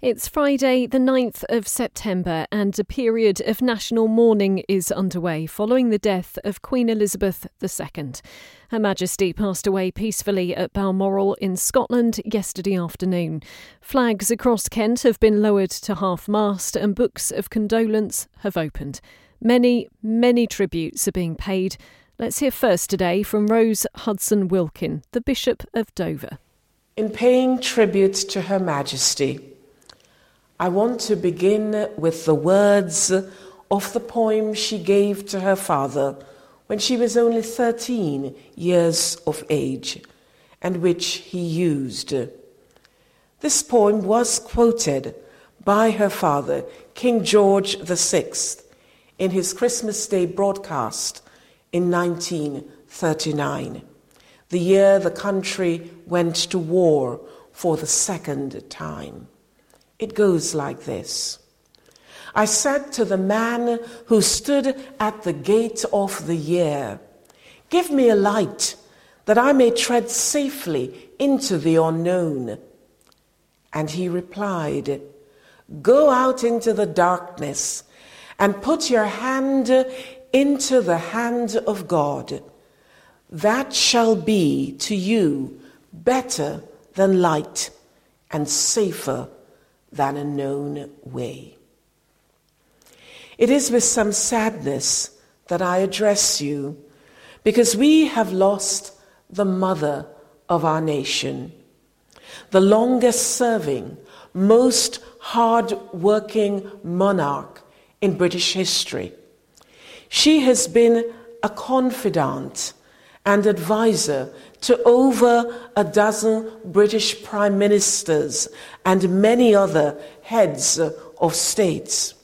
It's Friday, the 9th of September, and a period of national mourning is underway following the death of Queen Elizabeth II. Her Majesty passed away peacefully at Balmoral in Scotland yesterday afternoon. Flags across Kent have been lowered to half mast, and books of condolence have opened. Many, many tributes are being paid. Let's hear first today from Rose Hudson Wilkin, the Bishop of Dover. In paying tribute to Her Majesty, I want to begin with the words of the poem she gave to her father when she was only 13 years of age, and which he used. This poem was quoted by her father, King George VI, in his Christmas Day broadcast in 1939, the year the country went to war for the second time. It goes like this I said to the man who stood at the gate of the year, Give me a light that I may tread safely into the unknown. And he replied, Go out into the darkness and put your hand into the hand of God. That shall be to you better than light and safer than a known way. It is with some sadness that I address you because we have lost the mother of our nation, the longest serving, most hard working monarch in British history. She has been a confidant and advisor to over a dozen British prime ministers and many other heads of states.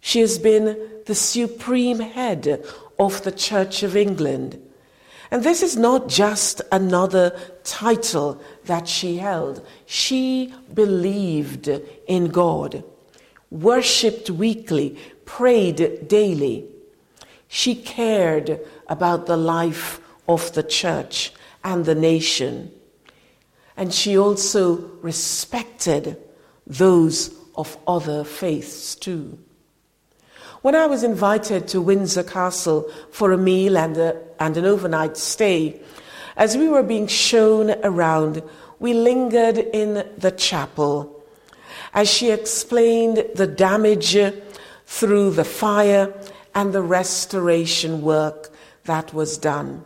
She has been the supreme head of the Church of England. And this is not just another title that she held. She believed in God, worshipped weekly, prayed daily. She cared about the life of the church and the nation. And she also respected those of other faiths too. When I was invited to Windsor Castle for a meal and, a, and an overnight stay, as we were being shown around, we lingered in the chapel as she explained the damage through the fire and the restoration work that was done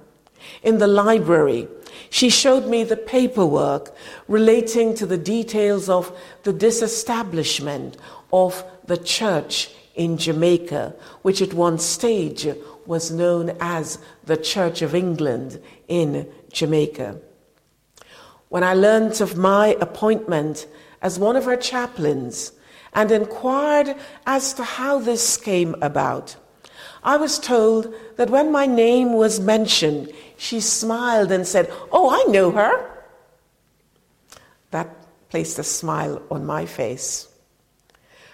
in the library. She showed me the paperwork relating to the details of the disestablishment of the church in Jamaica, which at one stage was known as the Church of England in Jamaica. When I learnt of my appointment as one of her chaplains and inquired as to how this came about, I was told that when my name was mentioned, she smiled and said, Oh, I know her. That placed a smile on my face.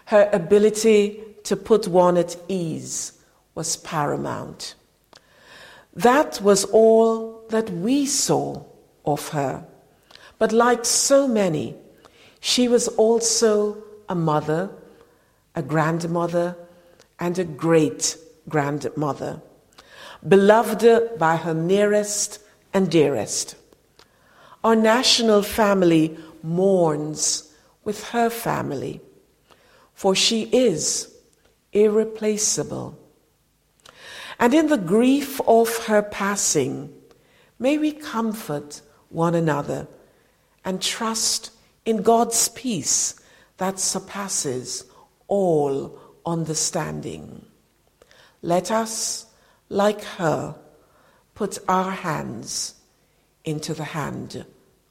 Her ability to put one at ease was paramount. That was all that we saw of her. But like so many, she was also a mother, a grandmother, and a great grandmother, beloved by her nearest and dearest. Our national family mourns with her family, for she is irreplaceable. And in the grief of her passing, may we comfort one another and trust in God's peace that surpasses all understanding. Let us, like her, put our hands into the hand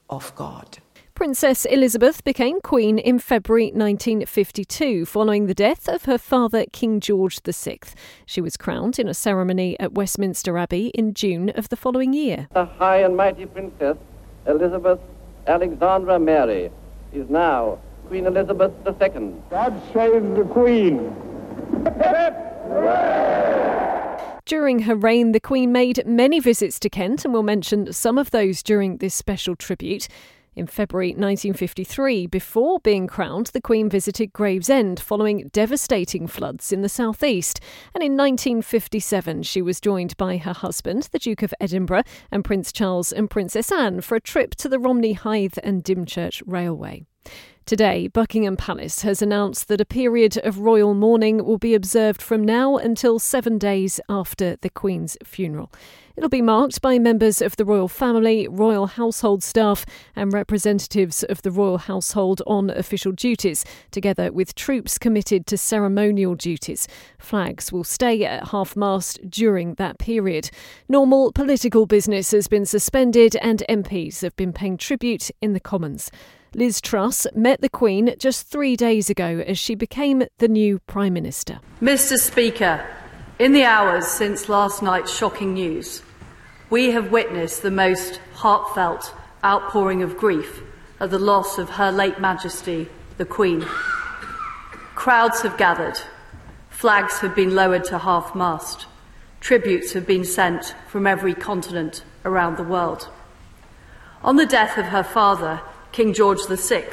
of God. Princess Elizabeth became Queen in February 1952 following the death of her father, King George VI. She was crowned in a ceremony at Westminster Abbey in June of the following year. The High and Mighty Princess Elizabeth Alexandra Mary is now Queen Elizabeth II. God save the Queen. During her reign, the Queen made many visits to Kent, and we'll mention some of those during this special tribute. In February 1953, before being crowned, the Queen visited Gravesend following devastating floods in the southeast. And in 1957, she was joined by her husband, the Duke of Edinburgh, and Prince Charles and Princess Anne for a trip to the Romney Hythe and Dymchurch Railway. Today, Buckingham Palace has announced that a period of royal mourning will be observed from now until seven days after the Queen's funeral. It'll be marked by members of the royal family, royal household staff, and representatives of the royal household on official duties, together with troops committed to ceremonial duties. Flags will stay at half mast during that period. Normal political business has been suspended, and MPs have been paying tribute in the Commons. Liz Truss met the Queen just three days ago as she became the new Prime Minister. Mr. Speaker, in the hours since last night's shocking news, we have witnessed the most heartfelt outpouring of grief at the loss of Her late Majesty, the Queen. Crowds have gathered, flags have been lowered to half mast, tributes have been sent from every continent around the world. On the death of her father, King George VI,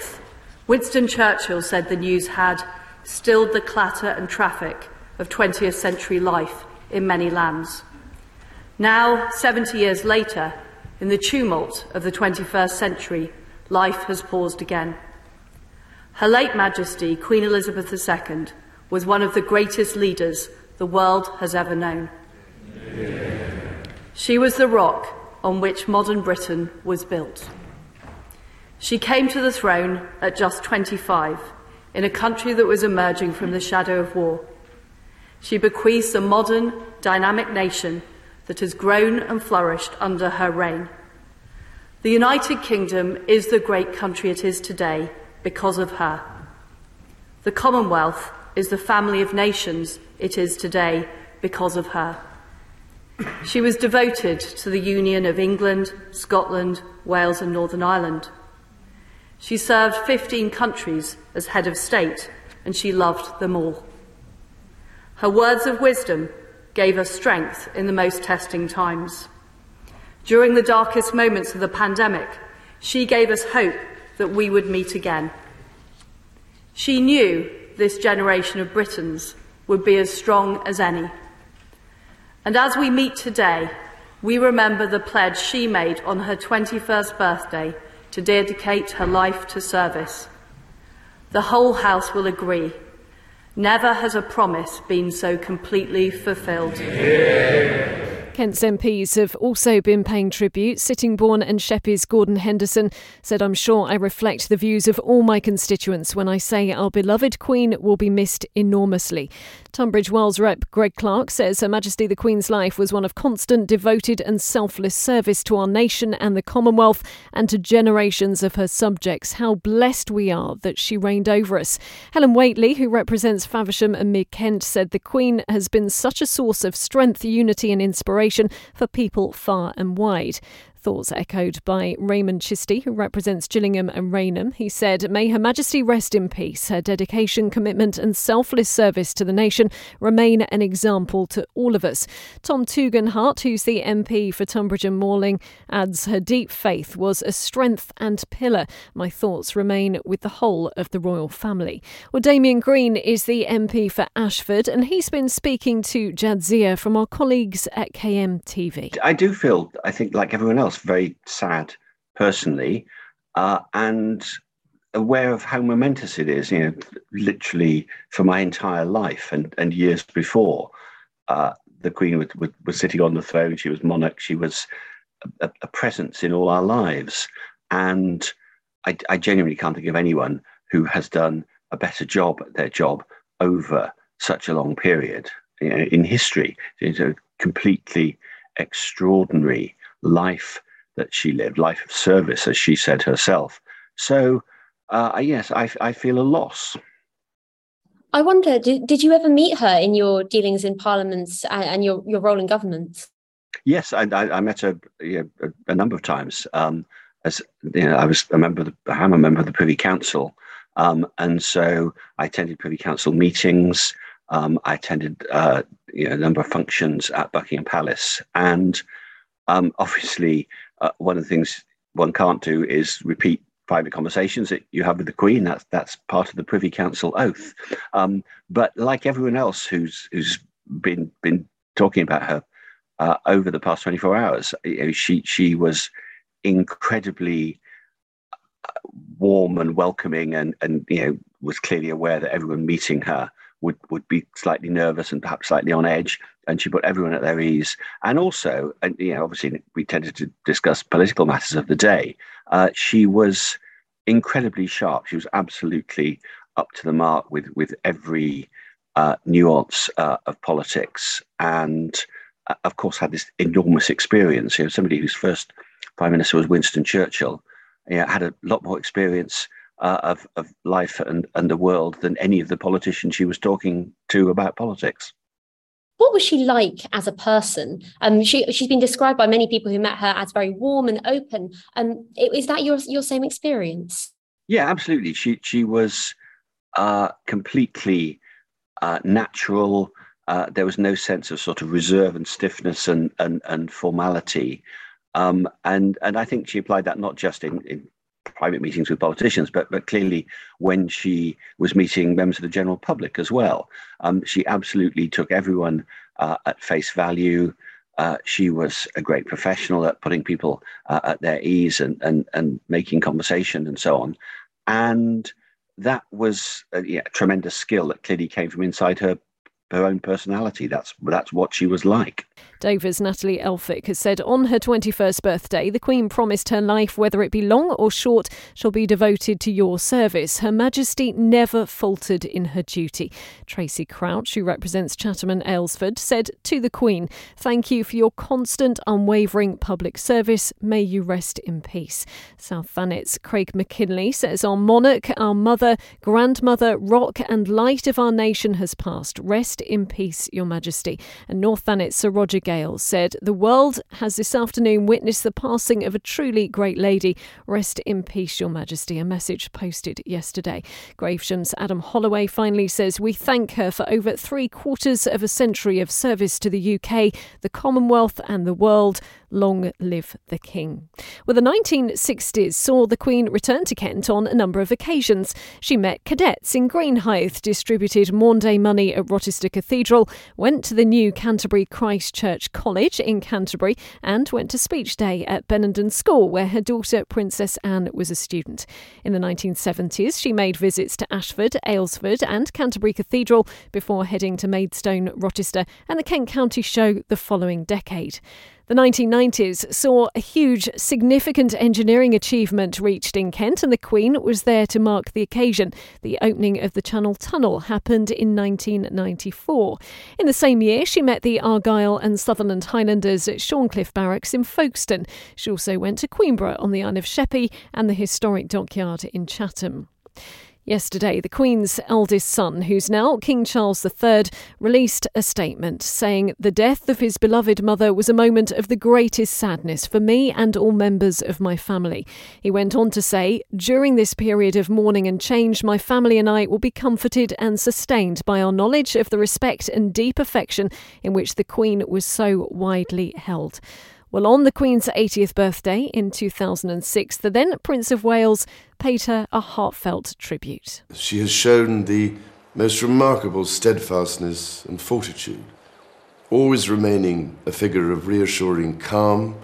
Winston Churchill said the news had stilled the clatter and traffic of 20th century life in many lands. Now, 70 years later, in the tumult of the 21st century, life has paused again. Her late Majesty, Queen Elizabeth II, was one of the greatest leaders the world has ever known. She was the rock on which modern Britain was built. She came to the throne at just 25 in a country that was emerging from the shadow of war. She bequeaths a modern, dynamic nation that has grown and flourished under her reign. The United Kingdom is the great country it is today because of her. The Commonwealth is the family of nations it is today because of her. She was devoted to the union of England, Scotland, Wales, and Northern Ireland. She served 15 countries as head of state, and she loved them all. Her words of wisdom gave us strength in the most testing times. During the darkest moments of the pandemic, she gave us hope that we would meet again. She knew this generation of Britons would be as strong as any. And as we meet today, we remember the pledge she made on her 21st birthday to dedicate her life to service. The whole House will agree. Never has a promise been so completely fulfilled. Yeah. Kent's MPs have also been paying tribute. Sittingbourne and Sheppey's Gordon Henderson said, I'm sure I reflect the views of all my constituents when I say our beloved Queen will be missed enormously. Tunbridge Wells rep Greg Clark says Her Majesty the Queen's life was one of constant, devoted, and selfless service to our nation and the Commonwealth and to generations of her subjects. How blessed we are that she reigned over us. Helen Whately, who represents Faversham and Mid Kent, said the Queen has been such a source of strength, unity, and inspiration for people far and wide. Thoughts echoed by Rehman Chishti, who represents Gillingham and Rainham. He said, May Her Majesty rest in peace. Her dedication, commitment, and selfless service to the nation remain an example to all of us. Tom Tugendhat, who's the MP for Tonbridge and Malling, adds, Her deep faith was a strength and pillar. My thoughts remain with the whole of the royal family. Well, Damian Green is the MP for Ashford, and he's been speaking to Jadzia from our colleagues at KMTV. I do feel, I think, like everyone else, very sad personally, uh, and aware of how momentous it is. You know, literally for my entire life and and years before, uh, the Queen was, was, was, sitting on the throne. She was monarch. She was a, a presence in all our lives, and I, I genuinely can't think of anyone who has done a better job at their job over such a long period you know, in history. It's a completely extraordinary life that she lived, life of service, as she said herself. So, uh, yes, I, I feel a loss. I wonder, did, did you ever meet her in your dealings in parliaments and, and your, your role in government? Yes, I, I, I met her you know, a, a, number of times. Um, as you know, I was a member of the, I'm a member of the Privy Council, um, and so I attended Privy Council meetings. Um, I attended uh, you know, a number of functions at Buckingham Palace, and um, obviously, uh, one of the things one can't do is repeat private conversations that you have with the Queen. That's that's part of the Privy Council oath. Um, but like everyone else who's who's been been talking about her uh, over the past 24 hours, you know, she she was incredibly uh, warm and welcoming, and and you know was clearly aware that everyone meeting her would would be slightly nervous and perhaps slightly on edge, and she put everyone at their ease. And also, and you know, obviously we tended to discuss political matters of the day. Uh, she was incredibly sharp. She was absolutely up to the mark with with every uh, nuance uh, of politics, and uh, of course had this enormous experience. You know, somebody whose first prime minister was Winston Churchill. Know, had a lot more experience uh, of, of life and, and the world than any of the politicians she was talking to about politics. What was she like as a person? Um, she she's been described by many people who met her as very warm and open. Um, is that your your same experience? Yeah, absolutely. She she was uh, completely uh, natural. Uh, there was no sense of sort of reserve and stiffness and and, and formality. Um, and and I think she applied that not just in, in private meetings with politicians, but but clearly when she was meeting members of the general public as well, um, she absolutely took everyone uh, at face value. Uh, she was a great professional at putting people uh, at their ease and, and and making conversation and so on, and that was a yeah, tremendous skill that clearly came from inside her her own personality. That's that's what she was like. Dover's Natalie Elphicke has said on her 21st birthday, the Queen promised her life, whether it be long or short, shall be devoted to your service. Her Majesty never faltered in her duty. Tracey Crouch, who represents Chatham and Aylesford, said to the Queen, Thank you for your constant, unwavering public service. May you rest in peace. South Thanet's Craig Mackinlay says, Our monarch, our mother, grandmother, rock and light of our nation has passed. Rest in peace, Your Majesty. And North Thanet Sir Roger Gale said, The world has this afternoon witnessed the passing of a truly great lady. Rest in peace, Your Majesty. A message posted yesterday. Gravesham's Adam Holloway finally says, We thank her for over three quarters of a century of service to the UK, the Commonwealth, and the world. Long live the King. Well, the 1960s saw the Queen return to Kent on a number of occasions. She met cadets in Greenhithe, distributed Maundy money at Rochester Cathedral, went to the new Canterbury Christ Church College in Canterbury, and went to Speech Day at Benenden School, where her daughter Princess Anne was a student. In the 1970s, she made visits to Ashford, Aylesford, and Canterbury Cathedral before heading to Maidstone, Rochester, and the Kent County Show the following decade. The 1990s saw a huge, significant engineering achievement reached in Kent, and the Queen was there to mark the occasion. The opening of the Channel Tunnel happened in 1994. In the same year, she met the Argyll and Sutherland Highlanders at Shorncliffe Barracks in Folkestone. She also went to Queenborough on the Isle of Sheppey and the historic dockyard in Chatham. Yesterday, the Queen's eldest son, who's now King Charles III, released a statement saying the death of his beloved mother was a moment of the greatest sadness for me and all members of my family. He went on to say, During this period of mourning and change, my family and I will be comforted and sustained by our knowledge of the respect and deep affection in which the Queen was so widely held. Well, on the Queen's 80th birthday in 2006, the then Prince of Wales paid her a heartfelt tribute. She has shown the most remarkable steadfastness and fortitude, always remaining a figure of reassuring calm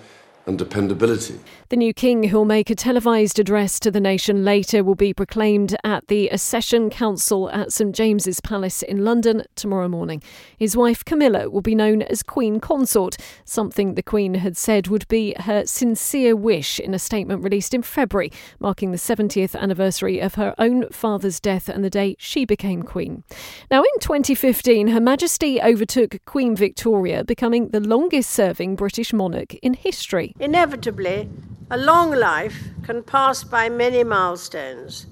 and dependability. The new king, who'll make a televised address to the nation later, will be proclaimed at the Accession Council at St James's Palace in London tomorrow morning. His wife Camilla will be known as Queen Consort, something the Queen had said would be her sincere wish in a statement released in February, marking the 70th anniversary of her own father's death and the day she became Queen. Now, in 2015, Her Majesty overtook Queen Victoria, becoming the longest serving British monarch in history. Inevitably, a long life can pass by many milestones.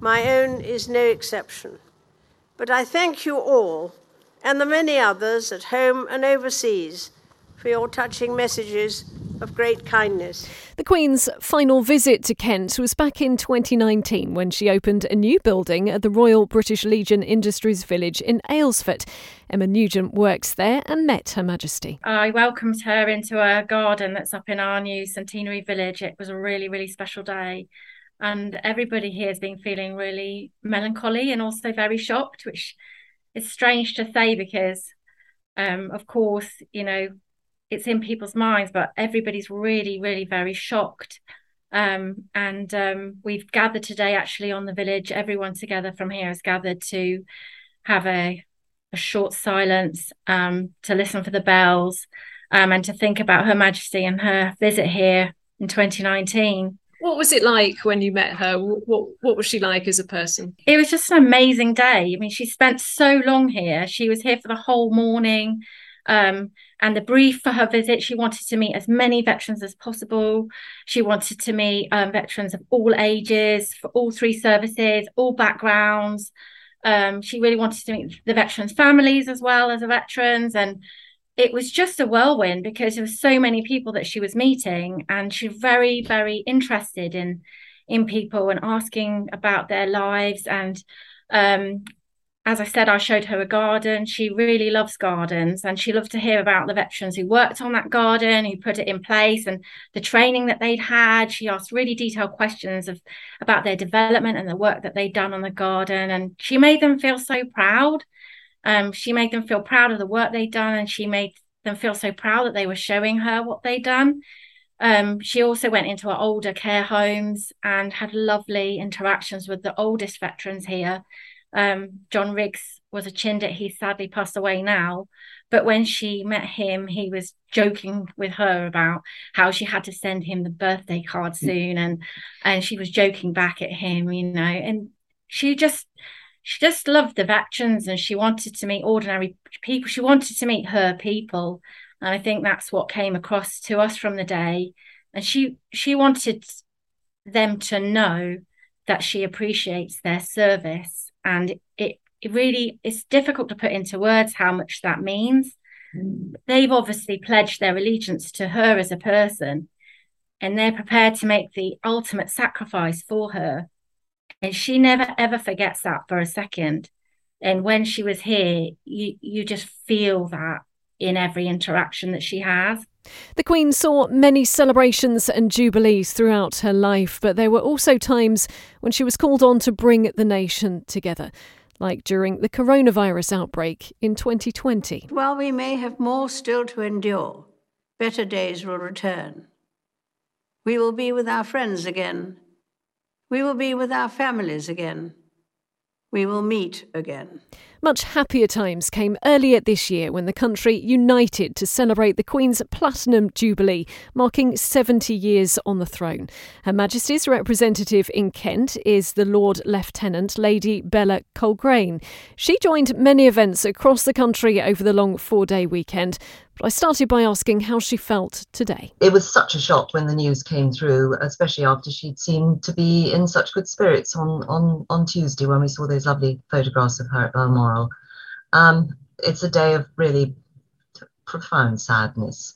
My own is no exception. But I thank you all and the many others at home and overseas for your touching messages of great kindness. The Queen's final visit to Kent was back in 2019 when she opened a new building at the Royal British Legion Industries Village in Aylesford. Emma Nugent works there and met Her Majesty. I welcomed her into a garden that's up in our new centenary village. It was a really, really special day. and everybody here has been feeling really melancholy and also very shocked, which is strange to say because, um, of course, you know, it's in people's minds, but everybody's really, really very shocked. Um, and um, we've gathered today actually on the village. Everyone together from here has gathered to have a, a short silence, um, to listen for the bells, um, and to think about Her Majesty and her visit here in 2019. What was it like when you met her? What what was she like as a person? It was just an amazing day. I mean, she spent so long here. She was here for the whole morning. Um, and the brief for her visit, she wanted to meet as many veterans as possible. She wanted to meet um, veterans of all ages, for all three services, all backgrounds. Um, she really wanted to meet the veterans' families as well as the veterans. And it was just a whirlwind because there were so many people that she was meeting and she's very very interested in in people and asking about their lives and um, as I said, I showed her a garden. She really loves gardens and she loved to hear about the veterans who worked on that garden, who put it in place and the training that they'd had. She asked really detailed questions of about their development and the work that they'd done on the garden. And she made them feel so proud um, she made them feel proud of the work they'd done, and she made them feel so proud that they were showing her what they'd done. Um, she also went into our older care homes and had lovely interactions with the oldest veterans here. Um, John Riggs was a Chindit. He sadly passed away now. But when she met him, he was joking with her about how she had to send him the birthday card soon, and and she was joking back at him, you know. And she just she just loved the veterans and she wanted to meet ordinary people. She wanted to meet her people. And I think that's what came across to us from the day. And she she wanted them to know that she appreciates their service. And it, it really it's difficult to put into words how much that means. Mm. They've obviously pledged their allegiance to her as a person, and they're prepared to make the ultimate sacrifice for her and she never ever forgets that for a second. And when she was here, you you just feel that in every interaction that she has. The Queen saw many celebrations and jubilees throughout her life, but there were also times when she was called on to bring the nation together, like during the coronavirus outbreak in 2020. While we may have more still to endure, better days will return. We will be with our friends again we will be with our families again. We will meet again. Much happier times came earlier this year when the country united to celebrate the Queen's Platinum Jubilee, marking 70 years on the throne. Her Majesty's representative in Kent is the Lord Lieutenant Lady Bella Colgrain. She joined many events across the country over the long four day weekend, but I started by asking how she felt today. It was such a shock when the news came through, especially after she'd seemed to be in such good spirits on, on, on Tuesday when we saw those lovely photographs of her at Balmoral. Um, it's a day of really profound sadness.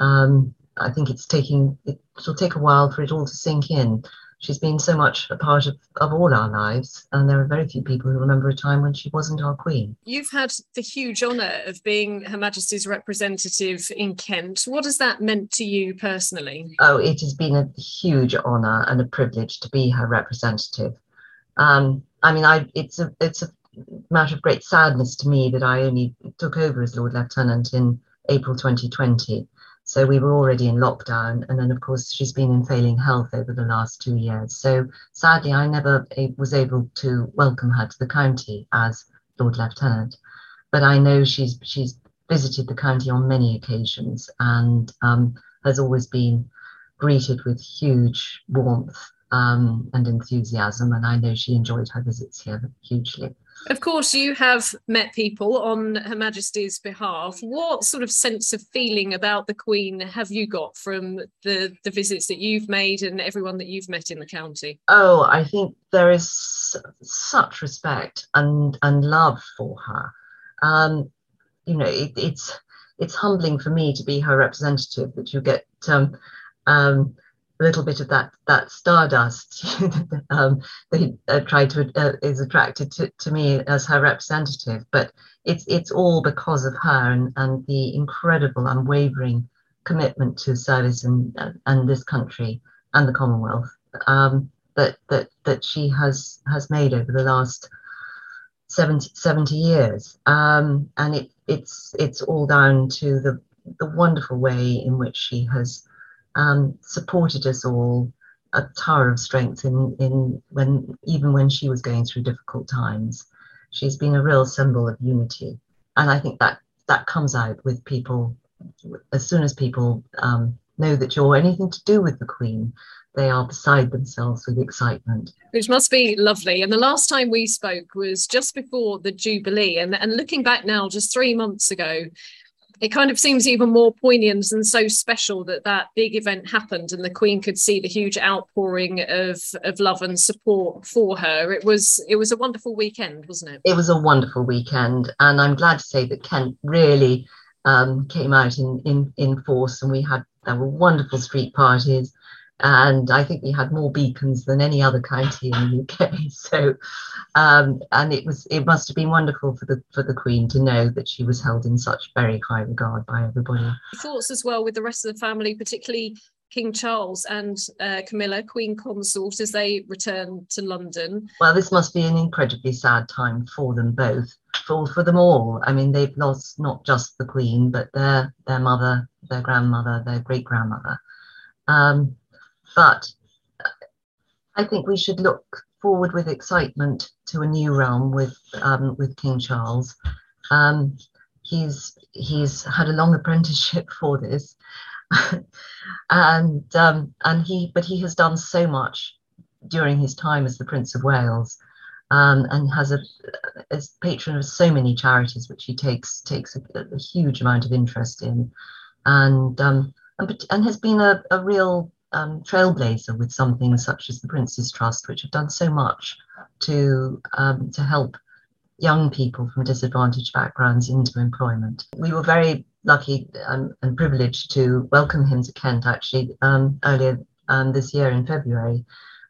Um, I think it's taking, it'll take a while for it all to sink in she's been so much a part of, of all our lives, and there are very few people who remember a time when she wasn't our queen. You've had the huge honour of being Her Majesty's representative in Kent. What has that meant to you personally? Oh, it has been a huge honour and a privilege to be her representative. Um, I mean, I it's a it's a matter of great sadness to me that I only took over as Lord Lieutenant in April 2020. So we were already in lockdown. And then, of course, she's been in failing health over the last two years. So sadly, I never was able to welcome her to the county as Lord Lieutenant. But I know she's she's visited the county on many occasions and um, has always been greeted with huge warmth um, and enthusiasm. And I know she enjoyed her visits here hugely. Of course, you have met people on Her Majesty's behalf. What sort of sense of feeling about the Queen have you got from the, the visits that you've made and everyone that you've met in the county? Oh, I think there is such respect and, and love for her. Um, you know, it, it's it's humbling for me to be her representative that you get um, um, a little bit of that that stardust um, that uh, tried to uh, is attracted to, to me as her representative. But it's it's all because of her and, and the incredible, unwavering commitment to service and and this country and the Commonwealth. Um, that that that she has has made over the last 70, 70 years, um, and it it's it's all down to the the wonderful way in which she has um, supported us all a tower of strength in in when even when she was going through difficult times. She's been a real symbol of unity. And i think that that comes out with people as soon as people um, know that you're anything to do with the queen they are beside themselves with excitement. Which must be lovely. And the last time we spoke was just before the jubilee. And, and looking back now just three months ago it kind of seems even more poignant and so special that that big event happened and the queen could see the huge outpouring of of love and support for her. It was it was a wonderful weekend wasn't it? It was a wonderful weekend and i'm glad to say that kent really um, came out in, in in force and we had there were wonderful street parties and I think we had more beacons than any other county in the UK. So, um, and it was it must have been wonderful for the for the Queen to know that she was held in such very high regard by everybody. Thoughts as well with the rest of the family, particularly King Charles and uh, Camilla, Queen Consort, as they return to London. Well, this must be an incredibly sad time for them both, for for them all. I mean, they've lost not just the Queen, but their their mother, their grandmother, their great grandmother. Um, but I think we should look forward with excitement to a new realm with um, with King Charles. Um, he's he's had a long apprenticeship for this, and um, and he but he has done so much during his time as the Prince of Wales, um, and has a as patron of so many charities which he takes takes a, a huge amount of interest in, and um, and, and has been a, a real um, trailblazer with something such as the Prince's Trust, which have done so much to um, to help young people from disadvantaged backgrounds into employment. We were very lucky and, and privileged to welcome him to Kent actually um, earlier um, this year in February.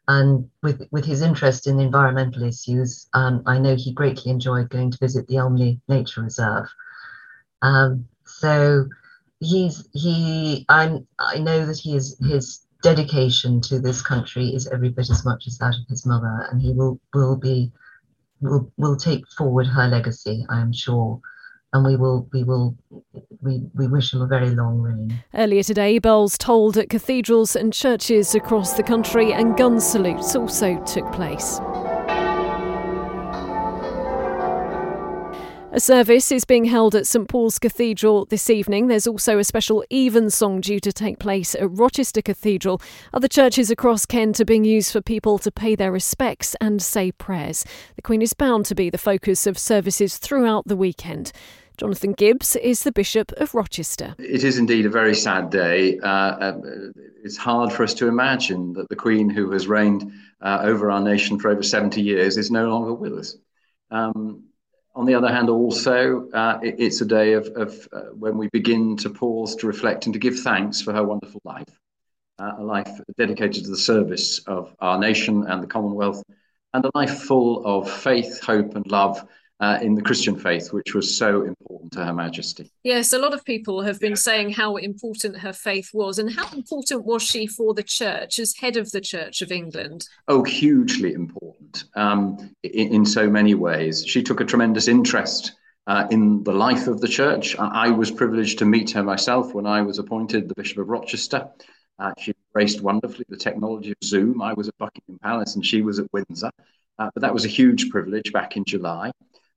And with, with his interest in environmental issues, um, I know he greatly enjoyed going to visit the Elmley Nature Reserve. Um, so he's he I'm I know that he is his dedication to this country is every bit as much as that of his mother, and he will will be will will take forward her legacy, I am sure. And we will we will we, we wish him a very long reign. Earlier today, bells tolled at cathedrals and churches across the country, and gun salutes also took place. A service is being held at St Paul's Cathedral this evening. There's also a special evensong due to take place at Rochester Cathedral. Other churches across Kent are being used for people to pay their respects and say prayers. The Queen is bound to be the focus of services throughout the weekend. Jonathan Gibbs is the Bishop of Rochester. It is indeed a very sad day. Uh, uh, it's hard for us to imagine that the Queen, who has reigned uh, over our nation for over 70 years, is no longer with us. Um, on the other hand, also, uh, it, it's a day of, of uh, when we begin to pause, to reflect, and to give thanks for her wonderful life, uh, a life dedicated to the service of our nation and the Commonwealth, and a life full of faith, hope, and love uh, in the Christian faith, which was so important to Her Majesty. Yes, a lot of people have been saying how important her faith was, and how important was she for the church as head of the Church of England? Oh, hugely important um, in, in, so many ways. She took a tremendous interest. Uh, in the life of the church. I was privileged to meet her myself when I was appointed the Bishop of Rochester. Uh, she embraced wonderfully the technology of Zoom. I was at Buckingham Palace and she was at Windsor. Uh, but that was a huge privilege back in July.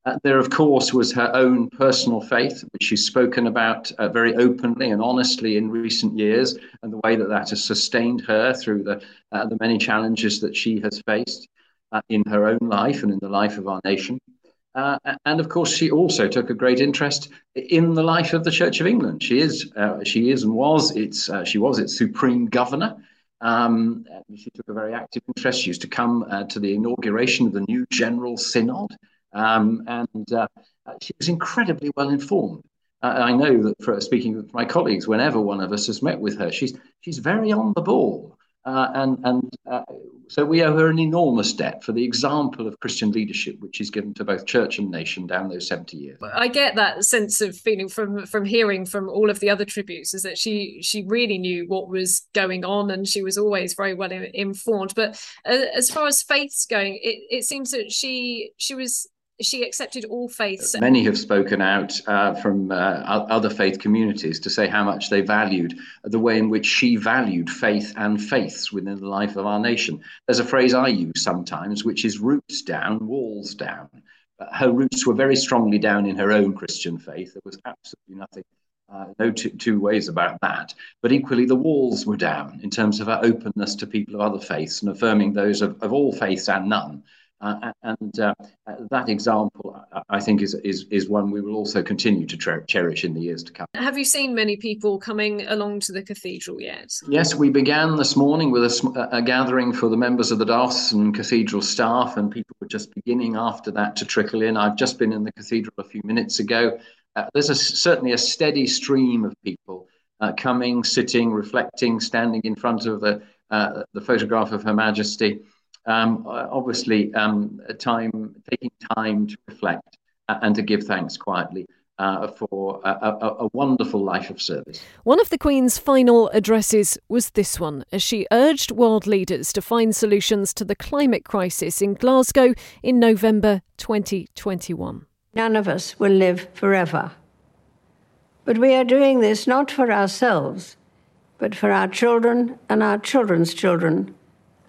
Uh, there, of course, was her own personal faith, which she's spoken about uh, very openly and honestly in recent years, and the way that that has sustained her through the, uh, the many challenges that she has faced uh, in her own life and in the life of our nation. Uh, and of course, she also took a great interest in the life of the Church of England. She is, she is, and was its, she was its supreme governor. Um, she took a very active interest. She used to come to the inauguration of the new General Synod. Um, and uh, she was incredibly well informed. Uh, I know that for speaking with my colleagues, whenever one of us has met with her, she's she's very on the ball uh, and and uh, So we owe her an enormous debt for the example of Christian leadership which she's given to both church and nation down those 70 years. I get that sense of feeling from from hearing from all of the other tributes is that she she really knew what was going on and she was always very well informed. But uh, as far as faiths going, it, it seems that she she was she accepted all faiths. Many have spoken out uh, from uh, other faith communities to say how much they valued the way in which she valued faith and faiths within the life of our nation. There's a phrase I use sometimes, which is roots down, walls down. Her roots were very strongly down in her own Christian faith. There was absolutely nothing. Uh, no two, two ways about that. But equally, the walls were down in terms of her openness to people of other faiths and affirming those of, of all faiths and none. Uh, and uh, that example, I think, is, is, is one we will also continue to cherish in the years to come. Have you seen many people coming along to the cathedral yet? Yes, we began this morning with a, a gathering for the members of the diocesan cathedral staff, and people were just beginning after that to trickle in. I've just been in the cathedral a few minutes ago. Uh, there's a, certainly a steady stream of people uh, coming, sitting, reflecting, standing in front of the, uh, the photograph of Her Majesty um, obviously um, time taking time to reflect and to give thanks quietly. Uh, for a, a, a, wonderful life of service. One of the Queen's final addresses was this one, as she urged world leaders to find solutions to the climate crisis in Glasgow in November 2021. None of us will live forever. But we are doing this not for ourselves, but for our children and our children's children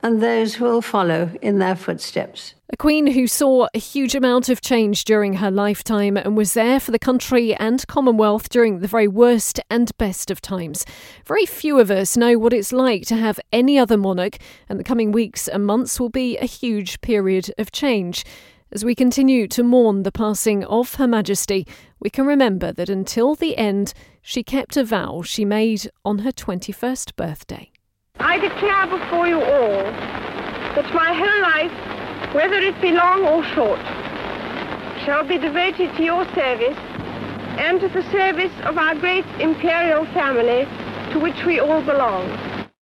and those who will follow in their footsteps. A queen who saw a huge amount of change during her lifetime and was there for the country and Commonwealth during the very worst and best of times. Very few of us know what it's like to have any other monarch, and the coming weeks and months will be a huge period of change. As we continue to mourn the passing of Her Majesty, we can remember that until the end, she kept a vow she made on her 21st birthday. I declare before you all that my whole life, whether it be long or short, shall be devoted to your service and to the service of our great imperial family to which we all belong.